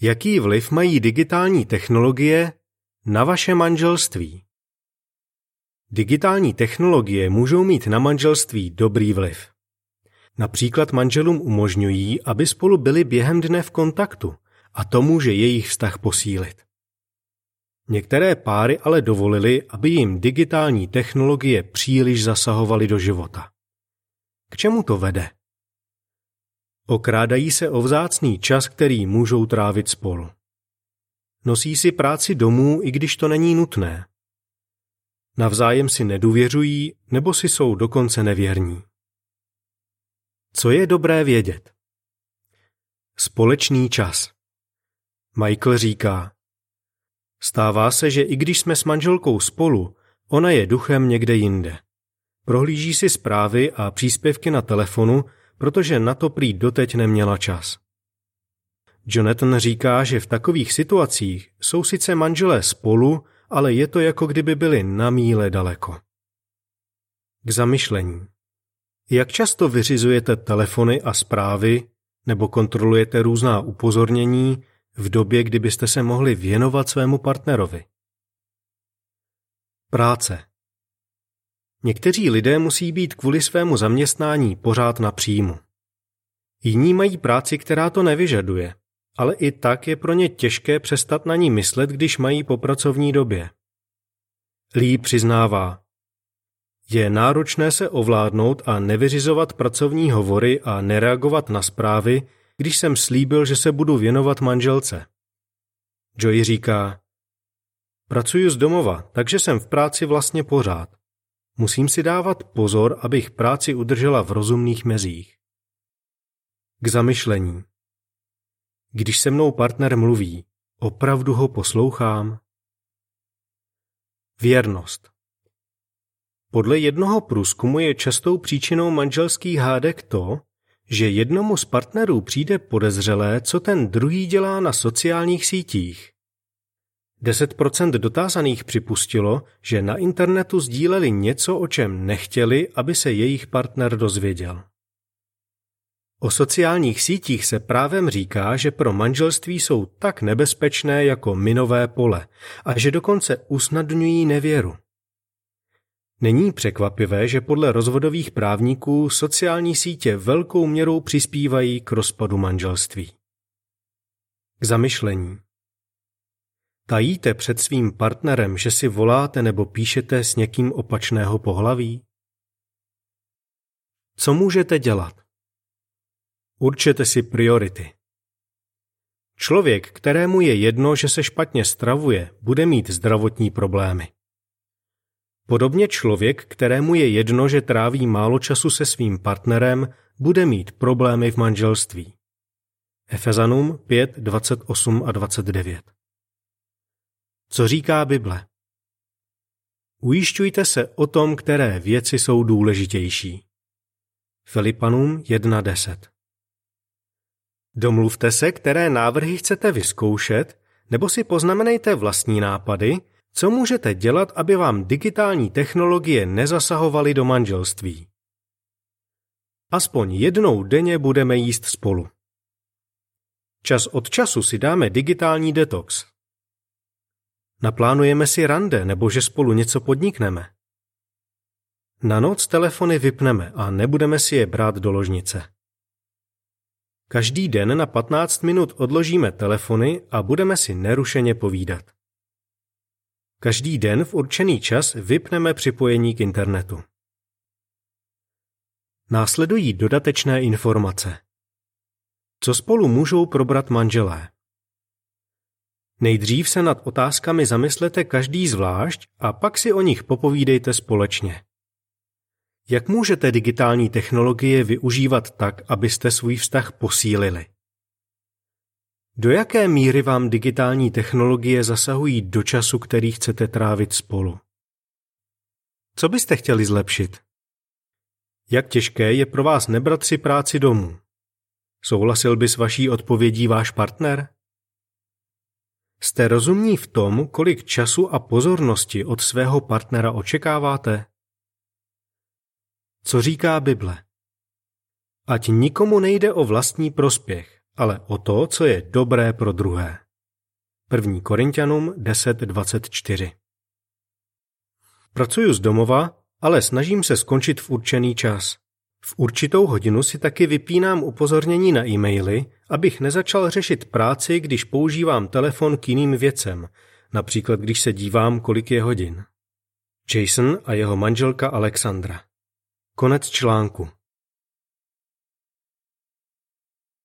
Jaký vliv mají digitální technologie na vaše manželství? Digitální technologie můžou mít na manželství dobrý vliv. Například manželům umožňují, aby spolu byli během dne v kontaktu a to může jejich vztah posílit. Některé páry ale dovolili, aby jim digitální technologie příliš zasahovaly do života. K čemu to vede? Okrádají se o vzácný čas, který můžou trávit spolu. Nosí si práci domů, i když to není nutné. Navzájem si nedůvěřují nebo si jsou dokonce nevěrní. Co je dobré vědět? Společný čas. Michael říká, stává se, že i když jsme s manželkou spolu, ona je duchem někde jinde. Prohlíží si zprávy a příspěvky na telefonu, protože na to prý doteď neměla čas. Jonathan říká, že v takových situacích jsou sice manželé spolu, ale je to jako kdyby byli na míle daleko. K zamyšlení. Jak často vyřizujete telefony a zprávy nebo kontrolujete různá upozornění v době, kdybyste se mohli věnovat svému partnerovi? Práce. Někteří lidé musí být kvůli svému zaměstnání pořád na příjmu. Jiní mají práci, která to nevyžaduje, ale i tak je pro ně těžké přestat na ní myslet, když mají po pracovní době. Lee přiznává, je náročné se ovládnout a nevyřizovat pracovní hovory a nereagovat na zprávy, když jsem slíbil, že se budu věnovat manželce. Joey říká, pracuji z domova, takže jsem v práci vlastně pořád. Musím si dávat pozor, abych práci udržela v rozumných mezích. K zamyšlení. Když se mnou partner mluví, opravdu ho poslouchám? Věrnost. Podle jednoho průzkumu je častou příčinou manželských hádek to, že jednomu z partnerů přijde podezřelé, co ten druhý dělá na sociálních sítích. 10% dotázaných připustilo, že na internetu sdíleli něco, o čem nechtěli, aby se jejich partner dozvěděl. O sociálních sítích se právem říká, že pro manželství jsou tak nebezpečné jako minové pole a že dokonce usnadňují nevěru. Není překvapivé, že podle rozvodových právníků sociální sítě velkou měrou přispívají k rozpadu manželství. K zamyšlení. Tajíte před svým partnerem, že si voláte nebo píšete s někým opačného pohlaví? Co můžete dělat? Určete si priority. Člověk, kterému je jedno, že se špatně stravuje, bude mít zdravotní problémy. Podobně člověk, kterému je jedno, že tráví málo času se svým partnerem, bude mít problémy v manželství. Efezanům 5, 28 a 29 Co říká Bible? Ujišťujte se o tom, které věci jsou důležitější. Filipanům 1.10 Domluvte se, které návrhy chcete vyzkoušet, nebo si poznamenejte vlastní nápady, co můžete dělat, aby vám digitální technologie nezasahovaly do manželství? Aspoň jednou denně budeme jíst spolu. Čas od času si dáme digitální detox. Naplánujeme si rande nebo že spolu něco podnikneme. Na noc telefony vypneme a nebudeme si je brát do ložnice. Každý den na 15 minut odložíme telefony a budeme si nerušeně povídat. Každý den v určený čas vypneme připojení k internetu. Následují dodatečné informace. Co spolu můžou probrat manželé? Nejdřív se nad otázkami zamyslete každý zvlášť a pak si o nich popovídejte společně. Jak můžete digitální technologie využívat tak, abyste svůj vztah posílili? Do jaké míry vám digitální technologie zasahují do času, který chcete trávit spolu? Co byste chtěli zlepšit? Jak těžké je pro vás nebrat si práci domů? Souhlasil by s vaší odpovědí váš partner? Jste rozumní v tom, kolik času a pozornosti od svého partnera očekáváte? Co říká Bible? Ať nikomu nejde o vlastní prospěch, ale o to, co je dobré pro druhé. 1. Korintianům 10.24 Pracuju z domova, ale snažím se skončit v určený čas. V určitou hodinu si taky vypínám upozornění na e-maily, abych nezačal řešit práci, když používám telefon k jiným věcem, například když se dívám, kolik je hodin. Jason a jeho manželka Alexandra. Konec článku.